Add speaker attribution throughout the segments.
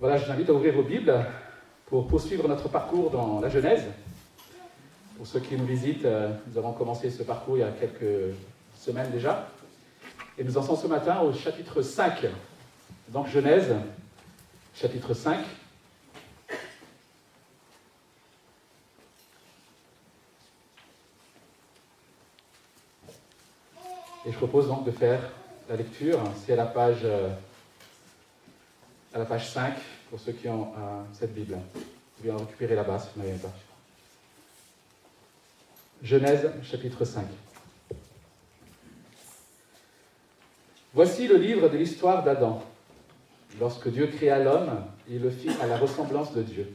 Speaker 1: Voilà, je vous invite à ouvrir vos Bibles pour poursuivre notre parcours dans la Genèse. Pour ceux qui nous visitent, euh, nous avons commencé ce parcours il y a quelques semaines déjà. Et nous en sommes ce matin au chapitre 5. Donc Genèse, chapitre 5. Et je propose donc de faire la lecture. C'est à la page, euh, à la page 5 pour ceux qui ont euh, cette Bible. Vous pouvez en récupérer là-bas si vous n'avez pas. Genèse chapitre 5. Voici le livre de l'histoire d'Adam. Lorsque Dieu créa l'homme, il le fit à la ressemblance de Dieu.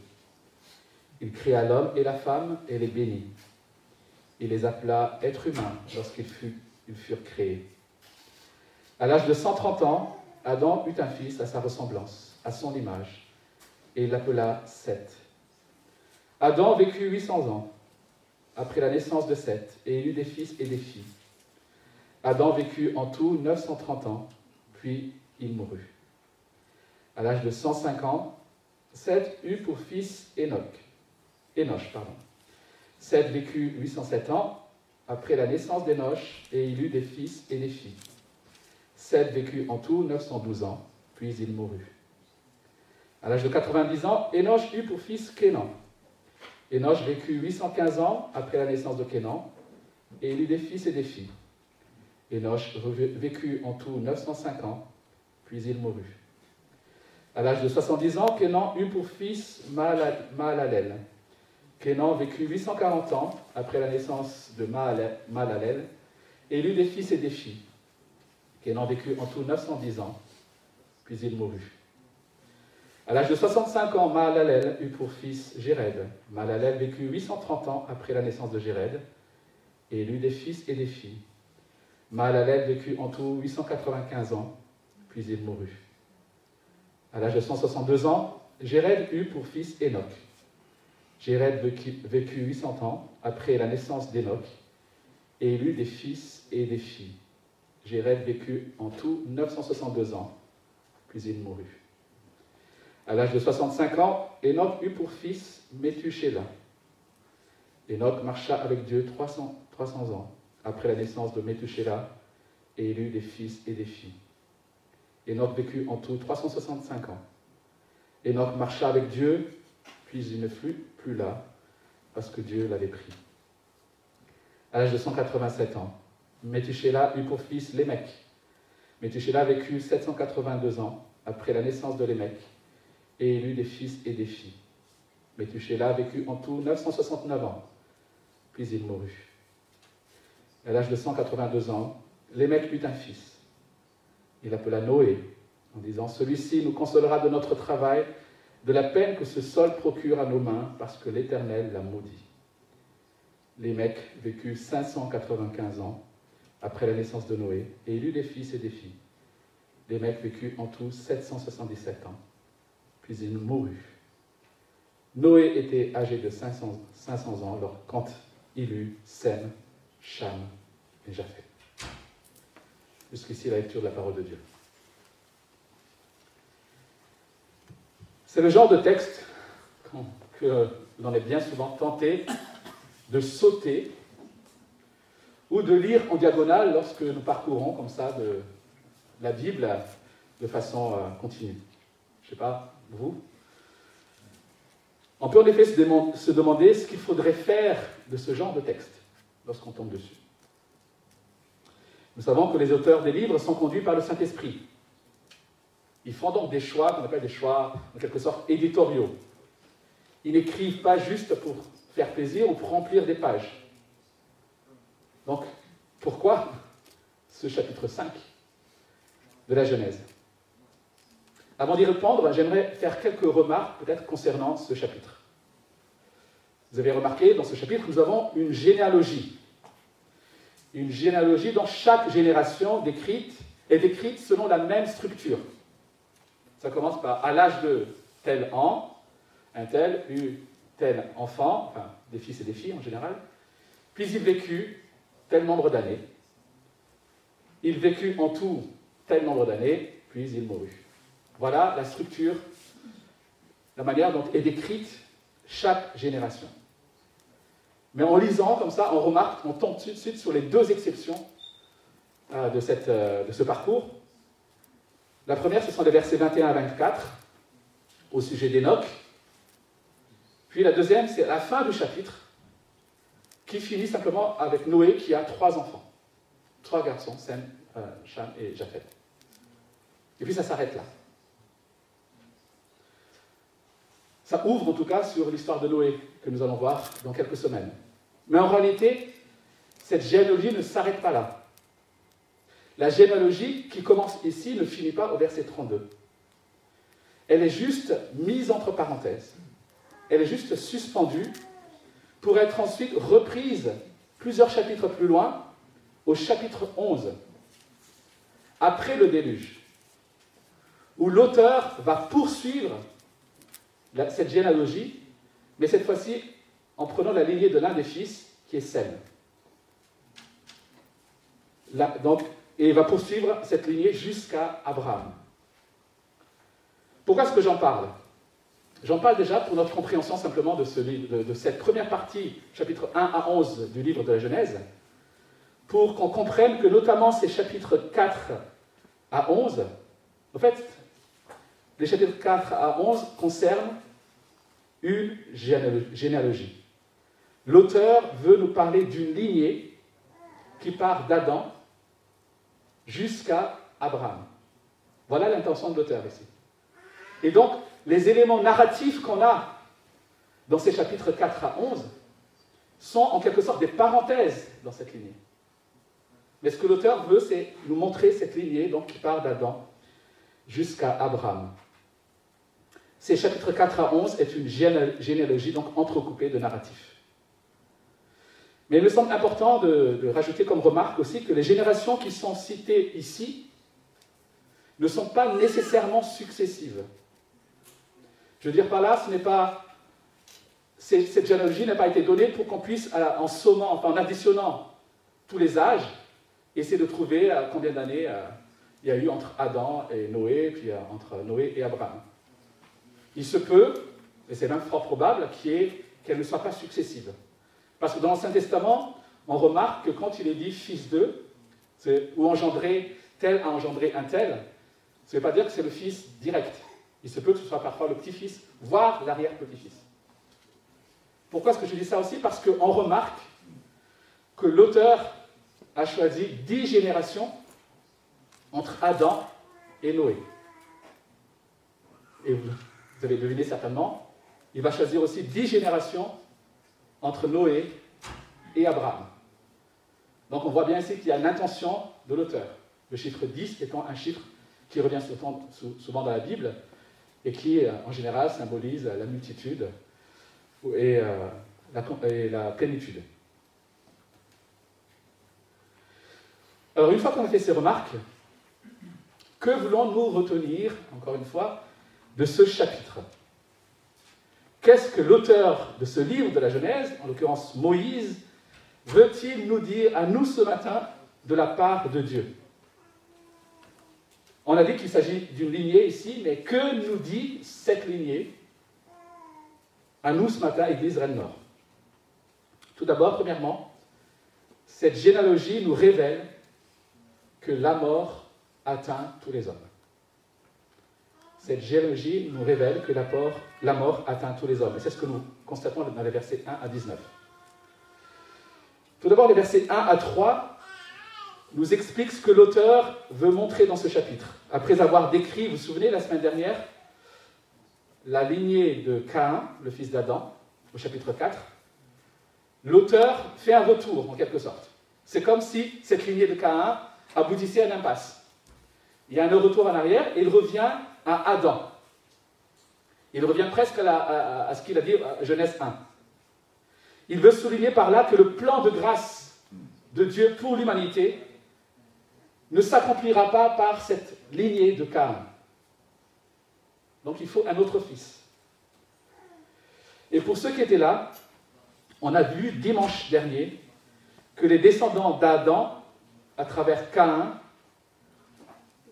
Speaker 1: Il créa l'homme et la femme et les bénit. Il les appela êtres humains lorsqu'ils furent créés. À l'âge de 130 ans, Adam eut un fils à sa ressemblance, à son image, et l'appela Seth. Adam vécut 800 ans après la naissance de Seth, et il eut des fils et des filles. Adam vécut en tout 930 ans, puis il mourut. À l'âge de 105 ans, Seth eut pour fils Enoch. Enoch, pardon. Seth vécut 807 ans après la naissance d'Enoch, et il eut des fils et des filles. Seth vécut en tout 912 ans, puis il mourut. À l'âge de 90 ans, Enoch eut pour fils Kénan. Enoch vécut 815 ans après la naissance de Kénan, et il eut des fils et des filles. Enoch vécut en tout 905 ans, puis il mourut. À l'âge de 70 ans, Kénan eut pour fils Mahalalel. Kénan vécut 840 ans après la naissance de Mahalalel, et il eut des fils et des filles. Kénan vécut en tout 910 ans, puis il mourut. À l'âge de 65 ans, Mahalalel eut pour fils Jéred. Mahalalel vécut 830 ans après la naissance de Jéred, et il eut des fils et des filles. Mahalalel vécut en tout 895 ans, puis il mourut. À l'âge de 162 ans, Jéred eut pour fils Enoch. Jéred vécut 800 ans après la naissance d'Enoch, et il eut des fils et des filles. Jéred vécut en tout 962 ans, puis il mourut. À l'âge de 65 ans, Enoch eut pour fils Métuchéla. Enoch marcha avec Dieu 300, 300 ans après la naissance de Métuchéla, et il eut des fils et des filles. Enoch vécut en tout 365 ans. Enoch marcha avec Dieu, puis il ne fut plus là, parce que Dieu l'avait pris. À l'âge de 187 ans, Métuchéla eut pour fils Lémec. Métuchéla vécut 782 ans après la naissance de Lémec, et il eut des fils et des filles. Métuchéla vécut en tout 969 ans, puis il mourut. À l'âge de 182 ans, Lémec eut un fils. Il l'appela Noé, en disant Celui-ci nous consolera de notre travail, de la peine que ce sol procure à nos mains, parce que l'Éternel l'a maudit. Lémec vécut 595 ans après la naissance de Noé, et il eut des fils et des filles. Lémec vécut en tout 777 ans puis mourut. Noé était âgé de 500, 500 ans alors, quand il eut Sem, Cham et Japheth. Jusqu'ici la lecture de la parole de Dieu. C'est le genre de texte que l'on est bien souvent tenté de sauter ou de lire en diagonale lorsque nous parcourons comme ça la Bible de façon euh, continue. Je ne sais pas, vous On peut en effet se demander ce qu'il faudrait faire de ce genre de texte lorsqu'on tombe dessus. Nous savons que les auteurs des livres sont conduits par le Saint-Esprit. Ils font donc des choix qu'on appelle des choix en quelque sorte éditoriaux. Ils n'écrivent pas juste pour faire plaisir ou pour remplir des pages. Donc, pourquoi ce chapitre 5 de la Genèse? Avant d'y répondre, j'aimerais faire quelques remarques peut-être concernant ce chapitre. Vous avez remarqué, dans ce chapitre, nous avons une généalogie. Une généalogie dont chaque génération décrite est décrite selon la même structure. Ça commence par à l'âge de tel an, un tel eut tel enfant, enfin des fils et des filles en général, puis il vécut tel nombre d'années. Il vécut en tout tel nombre d'années, puis il mourut. Voilà la structure la manière dont est décrite chaque génération. Mais en lisant comme ça, on remarque, on tombe tout de suite sur les deux exceptions euh, euh, de ce parcours. La première, ce sont les versets 21 à 24 au sujet d'Enoch. Puis la deuxième, c'est la fin du chapitre qui finit simplement avec Noé qui a trois enfants, trois garçons, Sem, euh, Cham et Japheth. Et puis ça s'arrête là. Ça ouvre en tout cas sur l'histoire de Noé que nous allons voir dans quelques semaines. Mais en réalité, cette généalogie ne s'arrête pas là. La généalogie qui commence ici ne finit pas au verset 32. Elle est juste mise entre parenthèses. Elle est juste suspendue pour être ensuite reprise plusieurs chapitres plus loin, au chapitre 11, après le déluge, où l'auteur va poursuivre cette généalogie, mais cette fois-ci en prenant la lignée de l'un des fils, qui est Sem. donc, et il va poursuivre cette lignée jusqu'à Abraham. Pourquoi est-ce que j'en parle? J'en parle déjà pour notre compréhension simplement de, de, cette première partie, chapitre 1 à 11 du livre de la Genèse, pour qu'on comprenne que notamment ces chapitres 4 à 11, en fait, les chapitres 4 à 11 concernent une généalogie. L'auteur veut nous parler d'une lignée qui part d'Adam jusqu'à Abraham. Voilà l'intention de l'auteur ici. Et donc, les éléments narratifs qu'on a dans ces chapitres 4 à 11 sont en quelque sorte des parenthèses dans cette lignée. Mais ce que l'auteur veut, c'est nous montrer cette lignée donc, qui part d'Adam jusqu'à Abraham. Ces chapitres 4 à 11 est une généalogie donc entrecoupée de narratifs. Mais il me semble important de, rajouter comme remarque aussi que les générations qui sont citées ici ne sont pas nécessairement successives. Je veux dire par là, ce n'est pas. Cette généalogie n'a pas été donnée pour qu'on puisse, euh, en sommant, enfin en additionnant tous les âges, essayer de trouver euh, combien d'années euh, il y a eu entre Adam et Noé, puis entre Noé et Abraham. Il se peut, et c'est même probable, qu'elle ne soit pas successive. Parce que dans l'Ancien Testament, on remarque que quand il est dit fils d'eux, ou engendré, tel a engendré un tel, ça ne veut pas dire que c'est le fils direct. Il se peut que ce soit parfois le petit-fils, voire l'arrière-petit-fils. Pourquoi est-ce que je dis ça aussi? Parce qu'on remarque que l'auteur a choisi dix générations entre Adam et Noé. Et vous, avez deviné certainement, il va choisir aussi dix générations entre Noé et Abraham. Donc on voit bien ici qu'il y a une intention de l'auteur. Le chiffre 10 étant un chiffre qui revient souvent dans la Bible, et qui, euh, en général, symbolise la multitude et, euh, la, plénitude. Alors, une fois qu'on a fait ces remarques, que voulons-nous retenir, encore une fois, de ce chapitre. Qu'est-ce que l'auteur de ce livre de la Genèse, en l'occurrence Moïse, veut-il nous dire à nous ce matin de la part de Dieu? On a dit qu'il s'agit d'une lignée ici, mais que nous dit cette lignée à nous ce matin, Église Rennes-Nord Tout d'abord, premièrement, cette généalogie nous révèle que la mort atteint tous les hommes. Cette généalogie nous révèle que la mort, atteint tous les hommes. Et c'est ce que nous constatons dans les versets 1 à 19. Tout d'abord, les versets 1 à 3 nous explique ce que l'auteur veut montrer dans ce chapitre. Après avoir décrit, vous vous souvenez, la semaine dernière, la lignée de Caïn, le fils d'Adam, au chapitre 4, l'auteur fait un retour, en quelque sorte. C'est comme si cette lignée de Caïn aboutissait à une impasse. Il y a un retour en arrière et il revient à Adam. Il revient presque à, ce qu'il a dit à Genèse 1. Il veut souligner par là que le plan de grâce de Dieu pour l'humanité ne s'accomplira pas par cette lignée de Cain. Donc il faut un autre fils. Et pour ceux qui étaient là, on a vu dimanche dernier que les descendants d'Adam, à travers Cain,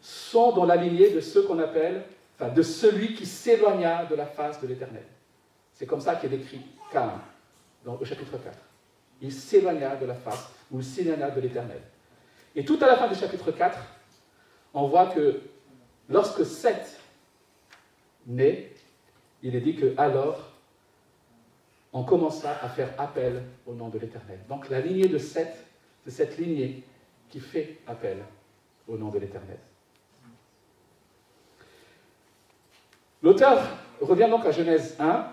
Speaker 1: sont dans la lignée de ceux qu'on appelle enfin de celui qui s'éloigna de la face de l'Éternel. C'est comme ça qu'est décrit Cain, au chapitre 4. Il s'éloigna de la face, ou s'éloigna de l'Éternel. Et tout à la fin du chapitre 4, on voit que lorsque Seth naît, il est dit que alors on commença à faire appel au nom de l'Éternel. Donc la lignée de Seth, c'est cette lignée qui fait appel au nom de l'Éternel. L'auteur revient donc à Genèse 1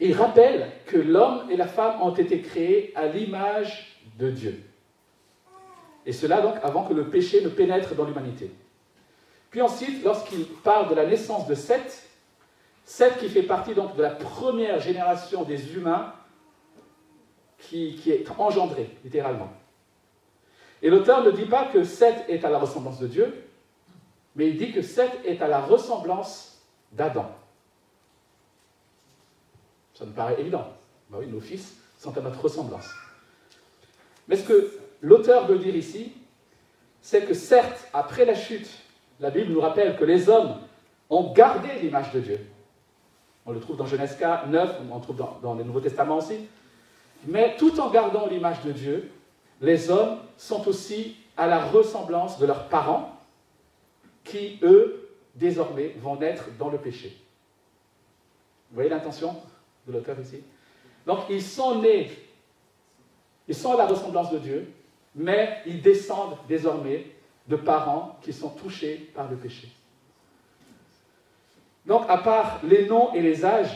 Speaker 1: et rappelle que l'homme et la femme ont été créés à l'image de Dieu. Et cela donc avant que le péché ne pénètre dans l'humanité. Puis ensuite, lorsqu'il parle de la naissance de Seth, Seth qui fait partie donc de la première génération des humains qui, qui est engendré, littéralement. Et l'auteur ne dit pas que Seth est à la ressemblance de Dieu, mais il dit que Seth est à la ressemblance d'Adam. Ça me paraît évident. Ben oui, nos fils sont à notre ressemblance. Mais ce que l'auteur veut dire ici, c'est que certes, après la chute, la Bible nous rappelle que les hommes ont gardé l'image de Dieu. On le trouve dans Genèse 9, on le trouve dans, dans le Nouveau Testament aussi. Mais tout en gardant l'image de Dieu, les hommes sont aussi à la ressemblance de leurs parents, qui, eux, désormais, vont naître dans le péché. Vous voyez l'intention de l'auteur ici? Donc, ils sont nés, ils sont à la ressemblance de Dieu, mais ils descendent désormais de parents qui sont touchés par le péché. Donc, à part les noms et les âges,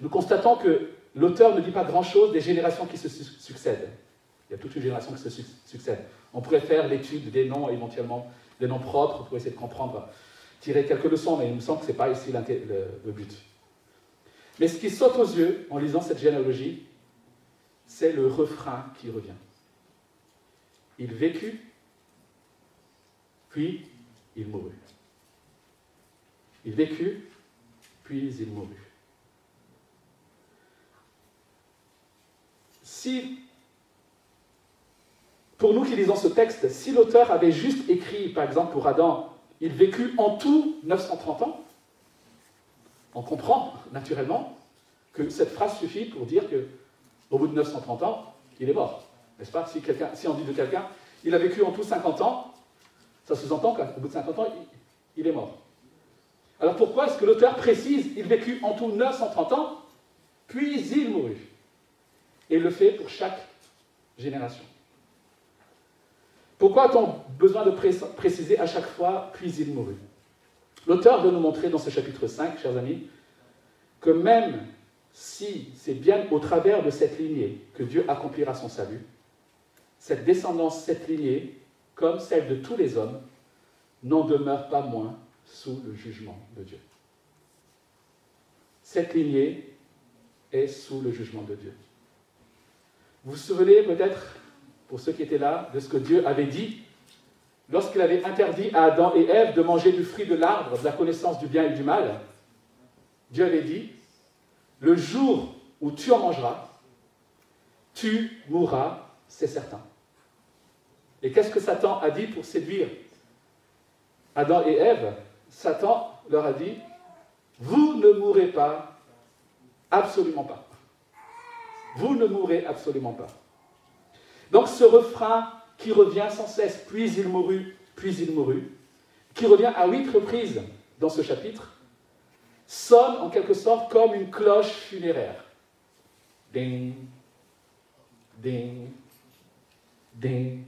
Speaker 1: nous constatons que l'auteur ne dit pas grand-chose des générations qui se succèdent. Il y a toute une génération qui se succède. On pourrait faire l'étude des noms, éventuellement, des noms propres, pour essayer de comprendre, tirer quelques leçons, mais il me semble que ce n'est pas ici le, but. Mais ce qui saute aux yeux en lisant cette généalogie, c'est le refrain qui revient. Il vécut, puis il mourut. Il vécut, puis il mourut. Si pour nous qui lisons ce texte, si l'auteur avait juste écrit, par exemple pour Adam, il vécut en tout 930 ans, on comprend naturellement que cette phrase suffit pour dire que au bout de 930 ans, il est mort. N'est-ce pas? Si, on dit de quelqu'un, il a vécu en tout 50 ans, ça sous-entend qu'au bout de 50 ans, il, il est mort. Alors pourquoi est-ce que l'auteur précise, il vécut en tout 930 ans, puis il mourut Et il le fait pour chaque génération? Pourquoi a-t-on besoin de préciser à chaque fois puis il mourut? L'auteur veut nous montrer dans ce chapitre 5, chers amis, que même si c'est bien au travers de cette lignée que Dieu accomplira son salut, cette descendance, cette lignée, comme celle de tous les hommes, n'en demeure pas moins sous le jugement de Dieu. Cette lignée est sous le jugement de Dieu. Vous vous souvenez peut-être pour ceux qui étaient là, de ce que Dieu avait dit lorsqu'il avait interdit à Adam et Ève de manger du fruit de l'arbre de la connaissance du bien et du mal. Dieu avait dit, le jour où tu en mangeras, tu mourras, c'est certain. Et qu'est-ce que Satan a dit pour séduire Adam et Ève? Satan leur a dit, vous ne mourrez pas, absolument pas. Vous ne mourrez absolument pas. Donc ce refrain qui revient sans cesse, puis il mourut, puis il mourut, qui revient à huit reprises dans ce chapitre, sonne en quelque sorte comme une cloche funéraire. Ding, ding, ding,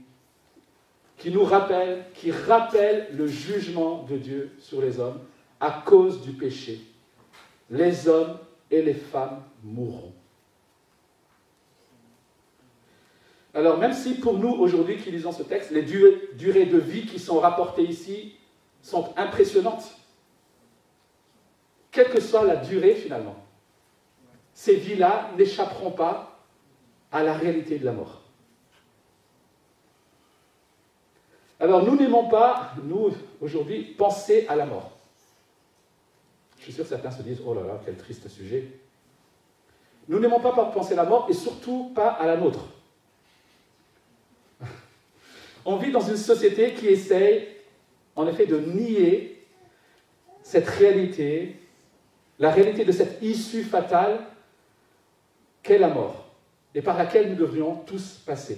Speaker 1: qui nous rappelle, qui rappelle le jugement de Dieu sur les hommes à cause du péché. Les hommes et les femmes mourront. Alors même si pour nous, aujourd'hui, qui lisons ce texte, les durées de vie qui sont rapportées ici sont impressionnantes, quelle que soit la durée finalement, ces vies-là n'échapperont pas à la réalité de la mort. Alors nous n'aimons pas, nous, aujourd'hui, penser à la mort. Je suis sûr que certains se disent, oh là là, quel triste sujet. Nous n'aimons pas penser à la mort et surtout pas à la nôtre. On vit dans une société qui essaye, en effet, de nier cette réalité, la réalité de cette issue fatale qu'est la mort, et par laquelle nous devrions tous passer.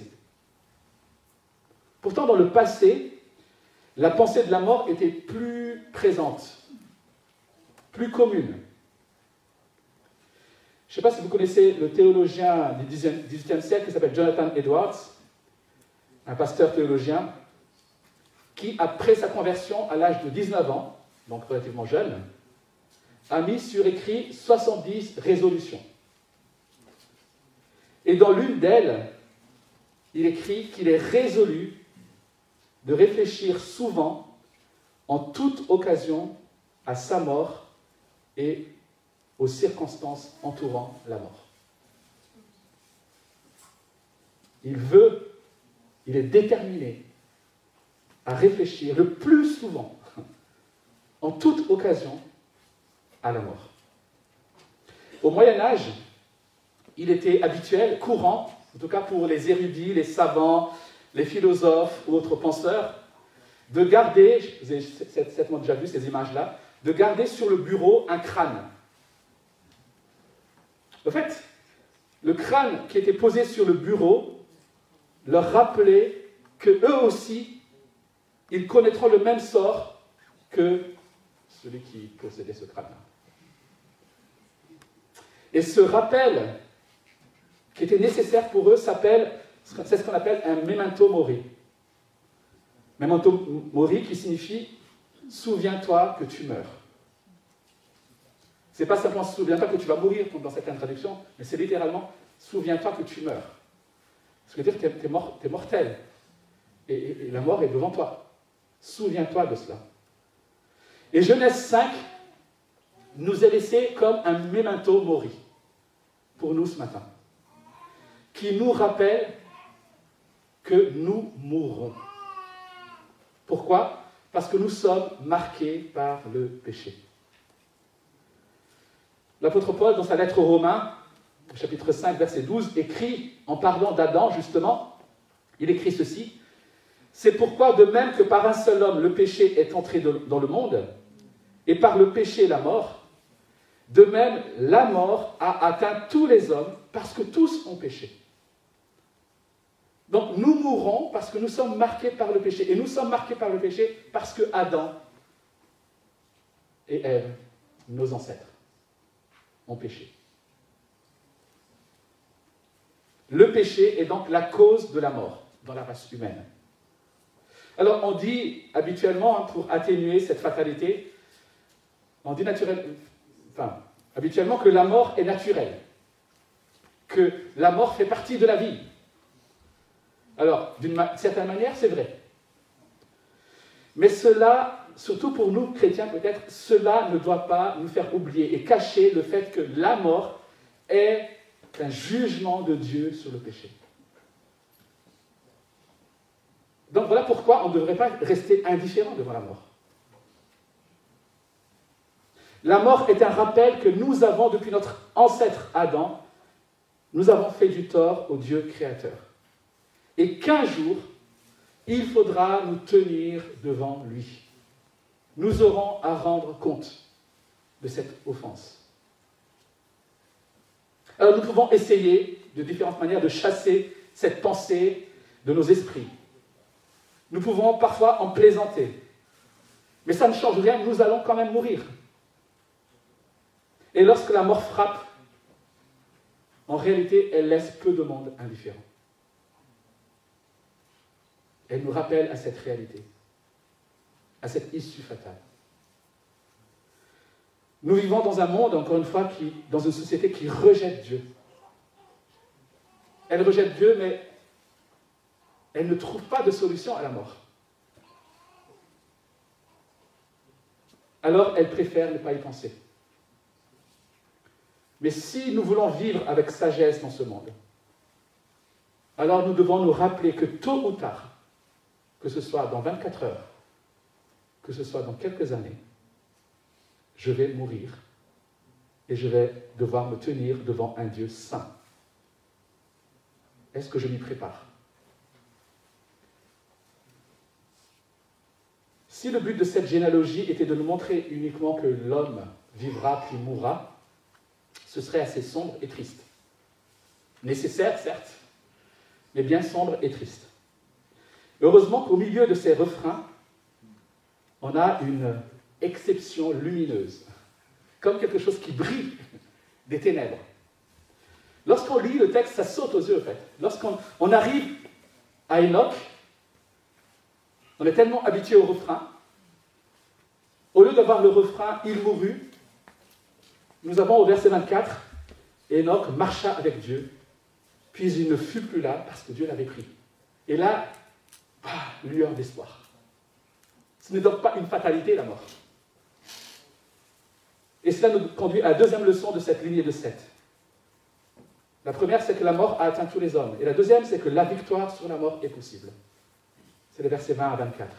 Speaker 1: Pourtant, dans le passé, la pensée de la mort était plus présente, plus commune. Je ne sais pas si vous connaissez le théologien du XVIIIe siècle qui s'appelle Jonathan Edwards, un pasteur théologien, qui, après sa conversion à l'âge de 19 ans, donc relativement jeune, a mis sur écrit 70 résolutions. Et dans l'une d'elles, il écrit qu'il est résolu de réfléchir souvent, en toute occasion, à sa mort et aux circonstances entourant la mort. Il veut, il est déterminé à réfléchir le plus souvent, en toute occasion, à la mort. Au Moyen Âge, il était habituel, courant, en tout cas pour les érudits, les savants, les philosophes ou autres penseurs, de garder, vous avez certainement déjà vu ces images-là, de garder sur le bureau un crâne. En fait, le crâne qui était posé sur le bureau leur rappelait que eux aussi, ils connaîtront le même sort que celui qui possédait ce crâne. Et ce rappel qui était nécessaire pour eux s'appelle c'est ce qu'on appelle un memento mori. Memento mori qui signifie souviens-toi que tu meurs. C'est pas simplement souviens-toi que tu vas mourir dans cette traduction, mais c'est littéralement souviens-toi que tu meurs. Ce qui veut dire que tu es, mortel. Et, et, la mort est devant toi. Souviens-toi de cela. Et Genèse 5 nous est laissé comme un memento mori pour nous ce matin, qui nous rappelle que nous mourrons. Pourquoi? Parce que nous sommes marqués par le péché. L'apôtre Paul, dans sa lettre aux Romains, chapitre 5, verset 12, écrit, en parlant d'Adam justement, il écrit ceci, C'est pourquoi de même que par un seul homme le péché est entré dans le monde, et par le péché la mort, de même la mort a atteint tous les hommes parce que tous ont péché. Donc nous mourrons parce que nous sommes marqués par le péché. Et nous sommes marqués par le péché parce que Adam et Ève, nos ancêtres, ont péché. Le péché est donc la cause de la mort dans la race humaine. Alors on dit habituellement, hein, pour atténuer cette fatalité, on dit enfin, habituellement que la mort est naturelle, que la mort fait partie de la vie. Alors, d'une certaine manière, c'est vrai. Mais cela, surtout pour nous chrétiens peut-être, cela ne doit pas nous faire oublier et cacher le fait que la mort est un jugement de Dieu sur le péché. Donc voilà pourquoi on ne devrait pas rester indifférent devant la mort. La mort est un rappel que nous avons, depuis notre ancêtre Adam, nous avons fait du tort au Dieu créateur et qu'un jour, il faudra nous tenir devant lui. Nous aurons à rendre compte de cette offense. Alors nous pouvons essayer de différentes manières de chasser cette pensée de nos esprits. Nous pouvons parfois en plaisanter. Mais ça ne change rien, nous allons quand même mourir. Et lorsque la mort frappe, en réalité, elle laisse peu de monde indifférent. Elle nous rappelle à cette réalité, à cette issue fatale. Nous vivons dans un monde, encore une fois, dans une société qui rejette Dieu. Elle rejette Dieu, mais elle ne trouve pas de solution à la mort. Alors elle préfère ne pas y penser. Mais si nous voulons vivre avec sagesse dans ce monde, alors nous devons nous rappeler que tôt ou tard, que ce soit dans 24 heures, que ce soit dans quelques années, je vais mourir et je vais devoir me tenir devant un Dieu saint. Est-ce que je m'y prépare? Si le but de cette généalogie était de nous montrer uniquement que l'homme vivra puis mourra, ce serait assez sombre et triste. Nécessaire, certes, mais bien sombre et triste. Heureusement qu'au milieu de ces refrains, on a une exception lumineuse, comme quelque chose qui brille des ténèbres. Lorsqu'on lit le texte, ça saute aux yeux, en. Lorsqu'on arrive à Enoch, on est tellement habitué au refrain. Au lieu d'avoir le refrain Il mourut, nous avons au verset 24 Enoch marcha avec Dieu, puis il ne fut plus là parce que Dieu l'avait pris. Et là, ah, lueur d'espoir. Ce n'est donc pas une fatalité, la mort. Et cela nous conduit à la deuxième leçon de cette lignée de sept. La première, c'est que la mort a atteint tous les hommes. Et la deuxième, c'est que la victoire sur la mort est possible. C'est les versets 20 à 24.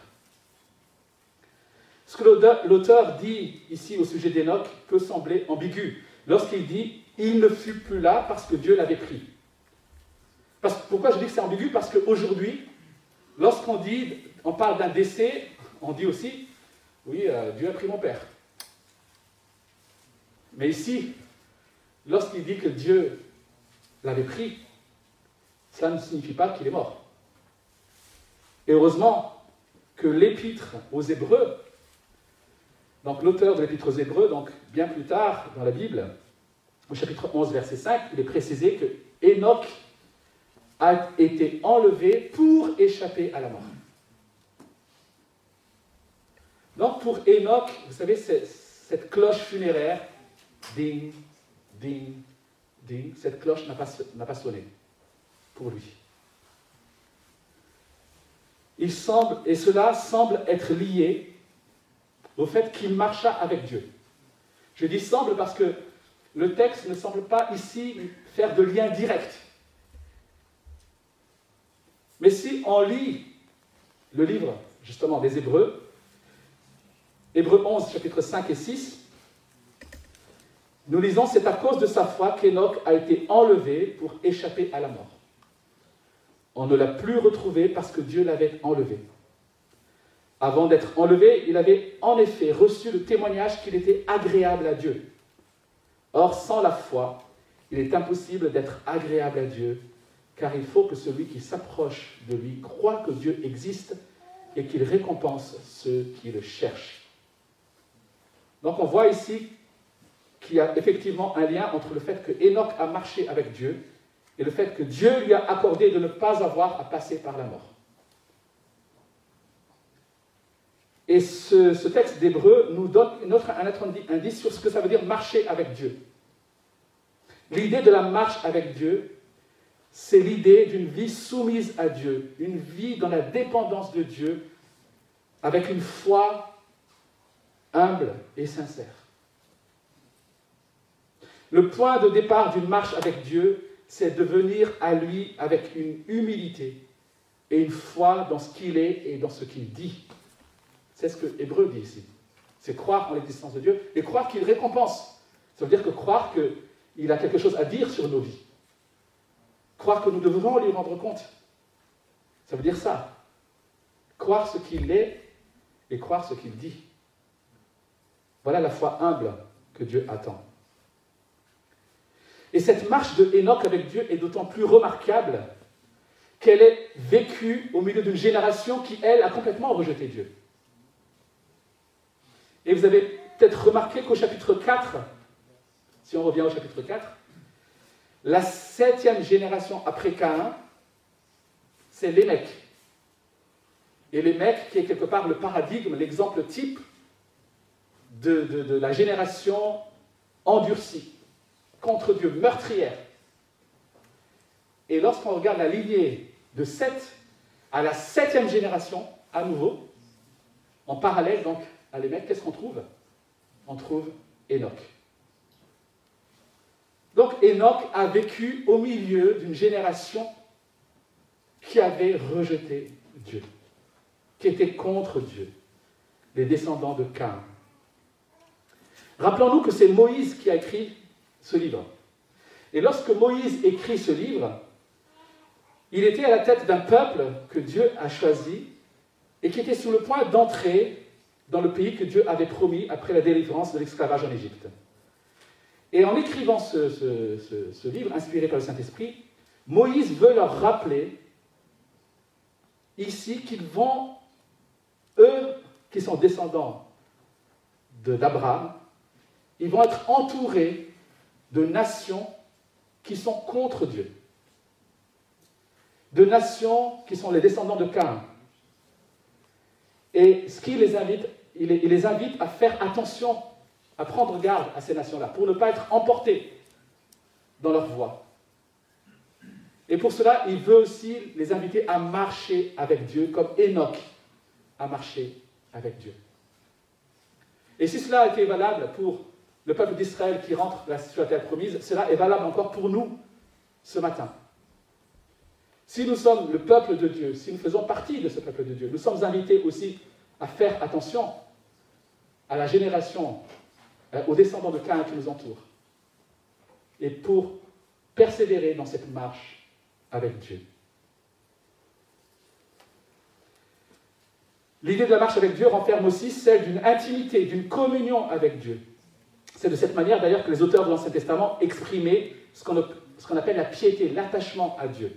Speaker 1: Ce que l'auteur dit ici au sujet d'Enoch peut sembler ambigu lorsqu'il dit Il ne fut plus là parce que Dieu l'avait pris. Parce, pourquoi je dis que c'est ambigu? Parce qu'aujourd'hui, lorsqu'on dit, on parle d'un décès, on dit aussi Oui, euh, Dieu a pris mon père. Mais ici, lorsqu'il dit que Dieu l'avait pris, cela ne signifie pas qu'il est mort. Et heureusement que l'épître aux Hébreux, donc l'auteur de l'épître aux Hébreux, donc bien plus tard dans la Bible, au chapitre 11, verset 5, il est précisé que Enoch a été enlevé pour échapper à la mort. Donc pour Enoch, vous savez, cette cloche funéraire, ding, ding, ding, cette cloche n'a pas, sonné pour lui. Il semble, et cela semble être lié au fait qu'il marcha avec Dieu. Je dis semble parce que le texte ne semble pas ici faire de lien direct. Mais si on lit le livre, justement, des Hébreux, Hébreux 11, chapitre 5 et 6, nous lisons, c'est à cause de sa foi qu'Enoch a été enlevé pour échapper à la mort. On ne l'a plus retrouvé parce que Dieu l'avait enlevé. Avant d'être enlevé, il avait en effet reçu le témoignage qu'il était agréable à Dieu. Or, sans la foi, il est impossible d'être agréable à Dieu, car il faut que celui qui s'approche de lui croit que Dieu existe et qu'il récompense ceux qui le cherchent. Donc on voit ici qu'il y a effectivement un lien entre le fait que a marché avec Dieu et le fait que Dieu lui a accordé de ne pas avoir à passer par la mort. Et ce, texte d'Hébreu nous donne un autre indice sur ce que ça veut dire marcher avec Dieu. L'idée de la marche avec Dieu, c'est l'idée d'une vie soumise à Dieu, une vie dans la dépendance de Dieu, avec une foi humble et sincère. Le point de départ d'une marche avec Dieu, c'est de venir à lui avec une humilité et une foi dans ce qu'il est et dans ce qu'il dit. C'est ce que Hébreu dit ici. C'est croire en l'existence de Dieu et croire qu'il récompense. Ça veut dire que croire qu'il a quelque chose à dire sur nos vies. Croire que nous devrons lui rendre compte. Ça veut dire ça. Croire ce qu'il est et croire ce qu'il dit. Voilà la foi humble que Dieu attend. Et cette marche de Enoch avec Dieu est d'autant plus remarquable qu'elle est vécue au milieu d'une génération qui, elle, a complètement rejeté Dieu. Et vous avez peut-être remarqué qu'au chapitre 4, si on revient au chapitre 4, la septième génération après Caïn, c'est les Et les qui est quelque part le paradigme, l'exemple type de la génération endurcie contre Dieu, meurtrière. Et lorsqu'on regarde la lignée de 7 à la septième génération, à nouveau, en parallèle donc à l'émec, qu'est-ce qu'on trouve? On trouve Enoch. Donc Enoch a vécu au milieu d'une génération qui avait rejeté Dieu, qui était contre Dieu, les descendants de Cain. Rappelons-nous que c'est Moïse qui a écrit ce livre. Et lorsque Moïse écrit ce livre, il était à la tête d'un peuple que Dieu a choisi et qui était sur le point d'entrer dans le pays que Dieu avait promis après la délivrance de l'esclavage en Égypte. Et en écrivant ce, livre, inspiré par le Saint-Esprit, Moïse veut leur rappeler ici qu'ils vont, eux qui sont descendants d'Abraham, ils vont être entourés de nations qui sont contre Dieu, de nations qui sont les descendants de Cain. Et ce qui les invite, il les invite à faire attention à prendre garde à ces nations-là, pour ne pas être emportés dans leur voie. Et pour cela, il veut aussi les inviter à marcher avec Dieu, comme Enoch a marché avec Dieu. Et si cela a été valable pour le peuple d'Israël qui rentre sur la terre promise, cela est valable encore pour nous ce matin. Si nous sommes le peuple de Dieu, si nous faisons partie de ce peuple de Dieu, nous sommes invités aussi à faire attention à la génération euh, aux descendants de Cain qui nous entourent. Et pour persévérer dans cette marche avec Dieu. L'idée de la marche avec Dieu renferme aussi celle d'une intimité, d'une communion avec Dieu. C'est de cette manière d'ailleurs que les auteurs de l'Ancien Testament exprimaient ce qu'on appelle la piété, l'attachement à Dieu.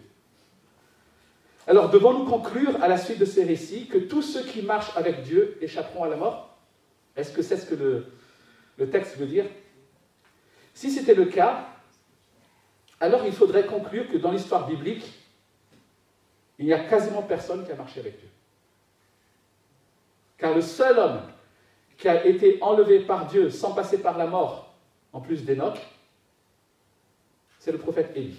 Speaker 1: Alors devons-nous conclure à la suite de ces récits que tous ceux qui marchent avec Dieu échapperont à la mort? Est-ce que c'est ce que le, le texte veut dire? Si c'était le cas, alors il faudrait conclure que dans l'histoire biblique, il n'y a quasiment personne qui a marché avec Dieu. Car le seul homme qui a été enlevé par Dieu sans passer par la mort, en plus d'Enoch, c'est le prophète Élie.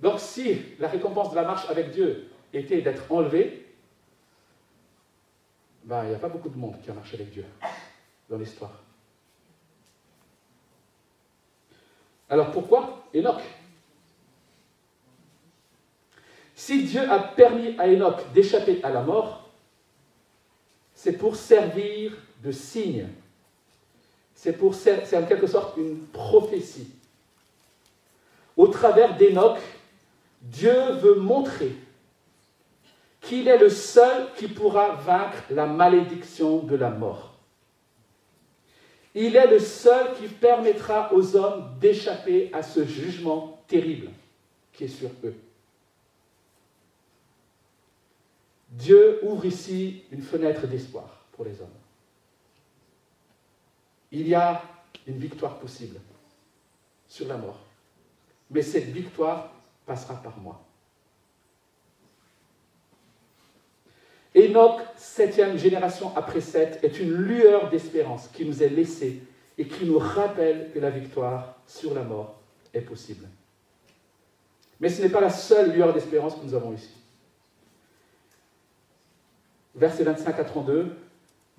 Speaker 1: Donc si la récompense de la marche avec Dieu était d'être enlevé, ben, il n'y a pas beaucoup de monde qui a marché avec Dieu dans l'histoire. Alors pourquoi Enoch? Si Dieu a permis à Enoch d'échapper à la mort, c'est pour servir de signe. C'est en quelque sorte une prophétie. Au travers d'Enoch, Dieu veut montrer qu'il est le seul qui pourra vaincre la malédiction de la mort. Il est le seul qui permettra aux hommes d'échapper à ce jugement terrible qui est sur eux. Dieu ouvre ici une fenêtre d'espoir pour les hommes. Il y a une victoire possible sur la mort. Mais cette victoire passera par moi. Enoch, septième génération après sept, est une lueur d'espérance qui nous est laissée et qui nous rappelle que la victoire sur la mort est possible. Mais ce n'est pas la seule lueur d'espérance que nous avons ici. Verset 25 à 32,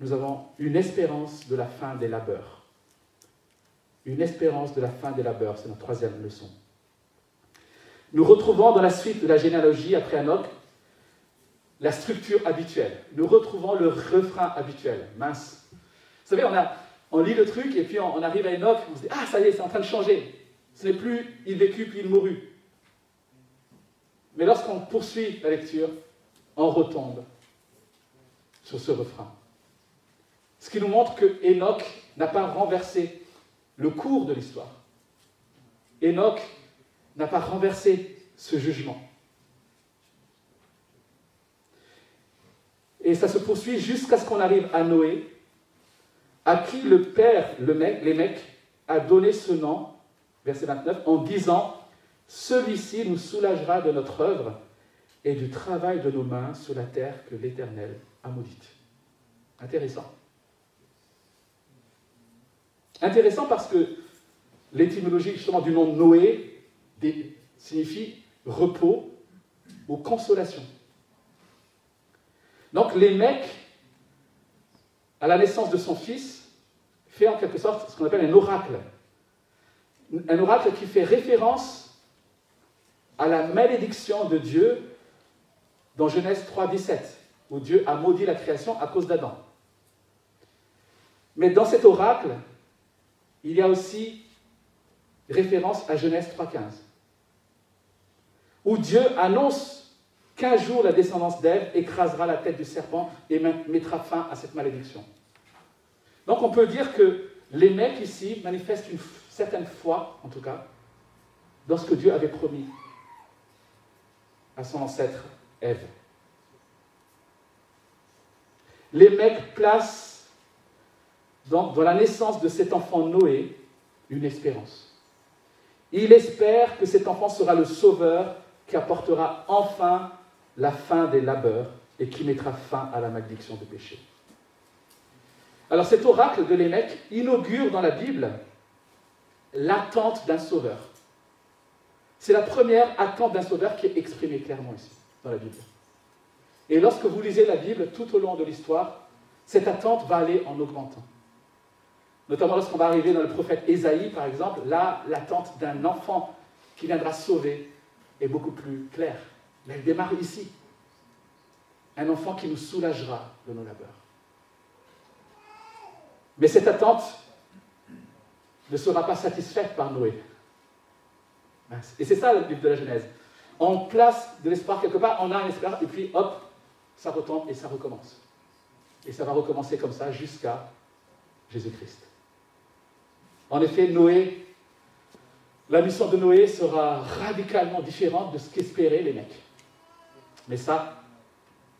Speaker 1: nous avons une espérance de la fin des labeurs. Une espérance de la fin des labeurs, c'est notre troisième leçon. Nous retrouvons dans la suite de la généalogie après Enoch la structure habituelle. Nous retrouvons le refrain habituel. Mince. Vous savez, on, on lit le truc et puis on, arrive à Enoch, on se dit Ah, ça y est, c'est en train de changer. Ce n'est plus il vécut puis il mourut. Mais lorsqu'on poursuit la lecture, on retombe sur ce refrain. Ce qui nous montre que Enoch n'a pas renversé le cours de l'histoire. Enoch n'a pas renversé ce jugement. Et ça se poursuit jusqu'à ce qu'on arrive à Noé, à qui le Père, le mec, les mecs, a donné ce nom, verset 29, en disant Celui-ci nous soulagera de notre œuvre et du travail de nos mains sur la terre que l'Éternel maudite. Intéressant. Intéressant parce que l'étymologie justement du nom Noé signifie repos ou consolation. Donc les à la naissance de son fils, fait en quelque sorte ce qu'on appelle un oracle. Un oracle qui fait référence à la malédiction de Dieu dans Genèse 3, 17, où Dieu a maudit la création à cause d'Adam. Mais dans cet oracle, il y a aussi référence à Genèse 3, 15, où Dieu annonce qu'un jour la descendance d'Ève écrasera la tête du serpent et mettra fin à cette malédiction. Donc on peut dire que les mecs ici manifestent une certaine foi, en tout cas, dans ce que Dieu avait promis à son ancêtre Ève. Les mecs placent dans la naissance de cet enfant Noé une espérance. Il espère que cet enfant sera le sauveur qui apportera enfin la fin des labeurs et qui mettra fin à la malédiction du péché. Alors cet oracle de l'Émec inaugure dans la Bible l'attente d'un sauveur. C'est la première attente d'un sauveur qui est exprimée clairement ici, dans la Bible. Et lorsque vous lisez la Bible tout au long de l'histoire, cette attente va aller en augmentant. Notamment lorsqu'on va arriver dans le prophète Ésaïe, par exemple, là, l'attente d'un enfant qui viendra sauver est beaucoup plus claire. Mais elle démarre ici. Un enfant qui nous soulagera de nos labeurs. Mais cette attente ne sera pas satisfaite par Noé. Et c'est ça le livre de la Genèse. On place de l'espoir quelque part, on a un espoir, et puis hop, ça retombe et ça recommence. Et ça va recommencer comme ça jusqu'à Jésus-Christ. En effet, Noé, la mission de Noé sera radicalement différente de ce qu'espéraient les mecs. Mais ça,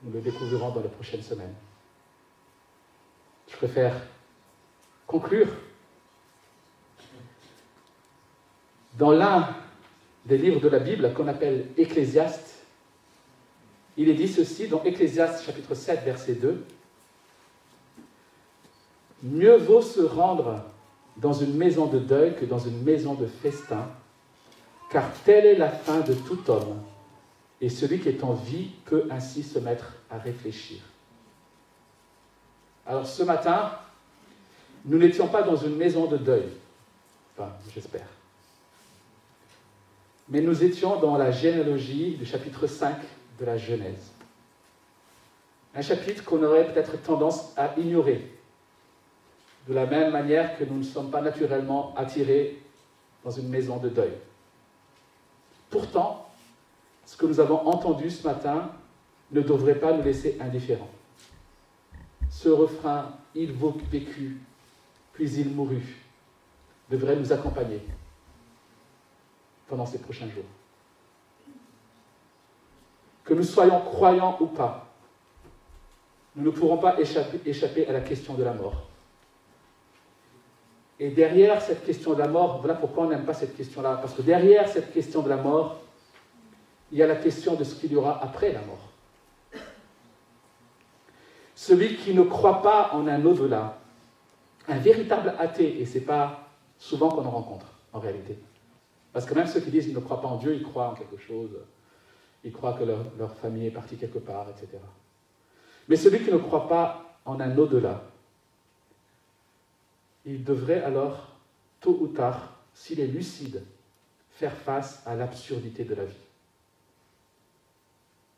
Speaker 1: nous le découvrirons dans les prochaines semaines. Je préfère conclure dans l'un des livres de la Bible qu'on appelle Ecclésiaste. Il est dit ceci dans Ecclésiaste chapitre 7 verset 2. Mieux vaut se rendre dans une maison de deuil que dans une maison de festin, car telle est la fin de tout homme, et celui qui est en vie peut ainsi se mettre à réfléchir. Alors ce matin, nous n'étions pas dans une maison de deuil, enfin j'espère, mais nous étions dans la généalogie du chapitre 5 de la Genèse. Un chapitre qu'on aurait peut-être tendance à ignorer, de la même manière que nous ne sommes pas naturellement attirés dans une maison de deuil. Pourtant, ce que nous avons entendu ce matin ne devrait pas nous laisser indifférents. Ce refrain, il vécu, puis il mourut, devrait nous accompagner pendant ces prochains jours. Que nous soyons croyants ou pas, nous ne pourrons pas échapper, à la question de la mort. Et derrière cette question de la mort, voilà pourquoi on n'aime pas cette question-là. Parce que derrière cette question de la mort, il y a la question de ce qu'il y aura après la mort. Celui qui ne croit pas en un au-delà, un véritable athée, et ce n'est pas souvent qu'on en rencontre en réalité. Parce que même ceux qui disent qu'ils ne croient pas en Dieu, ils croient en quelque chose. Ils croient que leur, famille est partie quelque part, etc. Mais celui qui ne croit pas en un au-delà, il devrait alors, tôt ou tard, s'il est lucide, faire face à l'absurdité de la vie.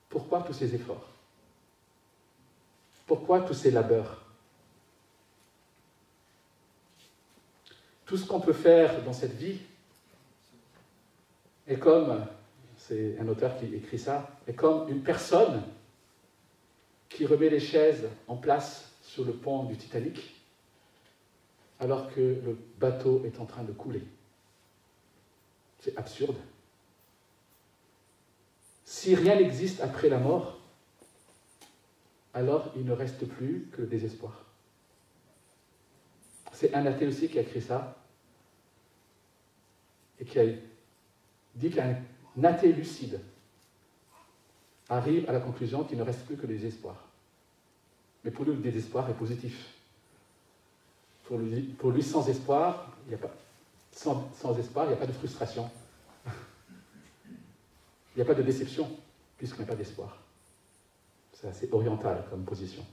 Speaker 1: Pourquoi tous ces efforts? Pourquoi tous ces labeurs? Tout ce qu'on peut faire dans cette vie est comme, c'est un auteur qui écrit ça, est comme une personne qui remet les chaises en place sur le pont du Titanic alors que le bateau est en train de couler. C'est absurde. Si rien n'existe après la mort, alors il ne reste plus que le désespoir. C'est un athée aussi qui a écrit ça et qui a dit qu'un athée lucide arrive à la conclusion qu'il ne reste plus que le désespoir. Mais pour lui, le désespoir est positif. Pour lui, sans espoir, il n'y a pas, sans, sans espoir, il n'y a pas de frustration. Il n'y a pas de déception, puisqu'il n'y a pas d'espoir. C'est assez oriental comme position.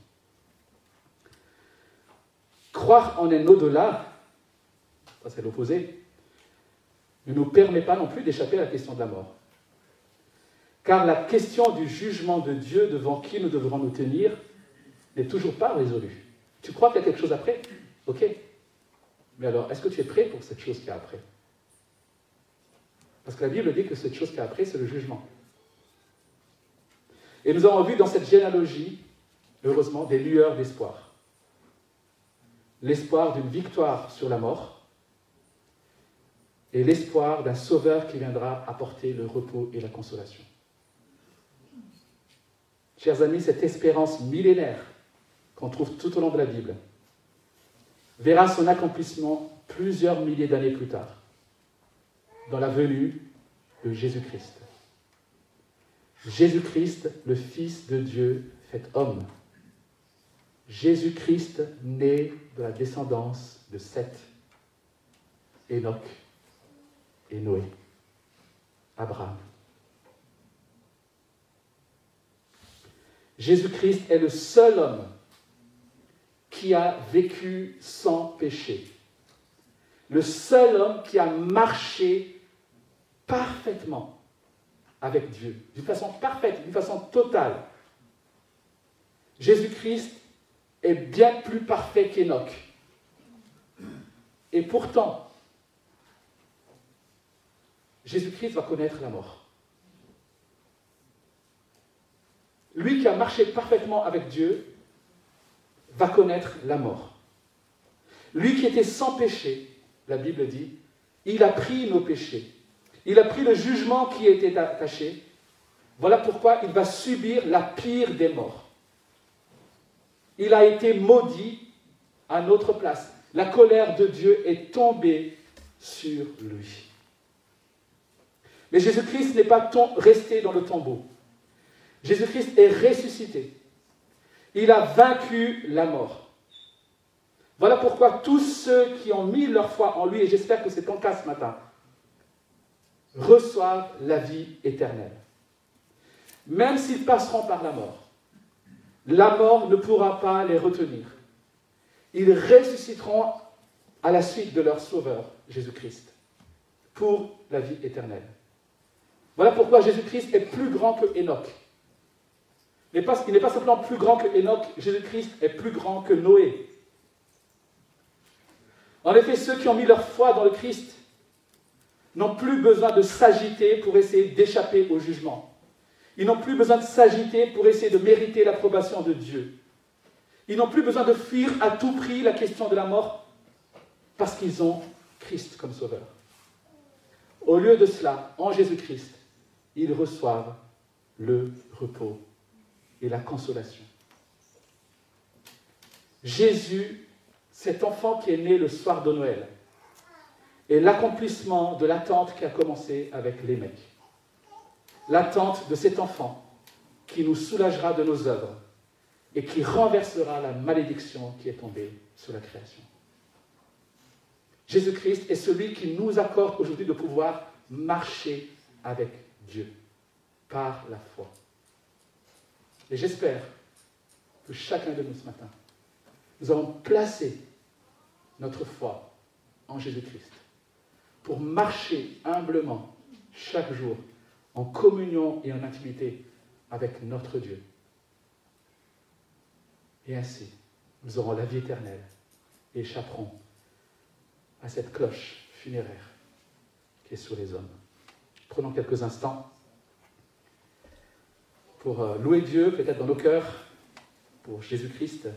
Speaker 1: Croire en un au-delà, ça c'est l'opposé, ne nous permet pas non plus d'échapper à la question de la mort. Car la question du jugement de Dieu devant qui nous devrons nous tenir n'est toujours pas résolue. Tu crois qu'il y a quelque chose après? Ok. Mais alors, est-ce que tu es prêt pour cette chose qui est après? Parce que la Bible dit que cette chose qui est après, c'est le jugement. Et nous avons vu dans cette généalogie, heureusement, des lueurs d'espoir. L'espoir d'une victoire sur la mort et l'espoir d'un sauveur qui viendra apporter le repos et la consolation. Chers amis, cette espérance millénaire qu'on trouve tout au long de la Bible verra son accomplissement plusieurs milliers d'années plus tard, dans la venue de Jésus-Christ. Jésus-Christ, le Fils de Dieu, fait homme. Jésus-Christ, né de la descendance de Seth, Enoch et Noé, Abraham. Jésus-Christ est le seul homme qui a vécu sans péché. Le seul homme qui a marché parfaitement avec Dieu, d'une façon parfaite, d'une façon totale. Jésus-Christ est bien plus parfait qu'Enoch. Et pourtant, Jésus-Christ va connaître la mort. Lui qui a marché parfaitement avec Dieu va connaître la mort. Lui qui était sans péché, la Bible dit, il a pris nos péchés. Il a pris le jugement qui était attaché. Voilà pourquoi il va subir la pire des morts. Il a été maudit à notre place. La colère de Dieu est tombée sur lui. Mais Jésus-Christ n'est pas resté dans le tombeau. Jésus-Christ est ressuscité. Il a vaincu la mort. Voilà pourquoi tous ceux qui ont mis leur foi en lui, et j'espère que c'est ton cas ce matin, reçoivent la vie éternelle. Même s'ils passeront par la mort, la mort ne pourra pas les retenir. Ils ressusciteront à la suite de leur Sauveur, Jésus-Christ, pour la vie éternelle. Voilà pourquoi Jésus-Christ est plus grand que Enoch. Il n'est pas simplement plus grand que Enoch, Jésus-Christ est plus grand que Noé. En effet, ceux qui ont mis leur foi dans le Christ n'ont plus besoin de s'agiter pour essayer d'échapper au jugement. Ils n'ont plus besoin de s'agiter pour essayer de mériter l'approbation de Dieu. Ils n'ont plus besoin de fuir à tout prix la question de la mort parce qu'ils ont Christ comme sauveur. Au lieu de cela, en Jésus-Christ, ils reçoivent le repos et la consolation. Jésus, cet enfant qui est né le soir de Noël, est l'accomplissement de l'attente qui a commencé avec les. L'attente de cet enfant qui nous soulagera de nos œuvres et qui renversera la malédiction qui est tombée sur la création. Jésus-Christ est celui qui nous accorde aujourd'hui de pouvoir marcher avec Dieu par la foi. Et j'espère que chacun de nous ce matin, nous avons placé notre foi en Jésus-Christ pour marcher humblement chaque jour en communion et en intimité avec notre Dieu. Et ainsi, nous aurons la vie éternelle et échapperons à cette cloche funéraire qui est sur les hommes. Prenons quelques instants pour euh, louer Dieu, peut-être dans nos cœurs, pour Jésus-Christ,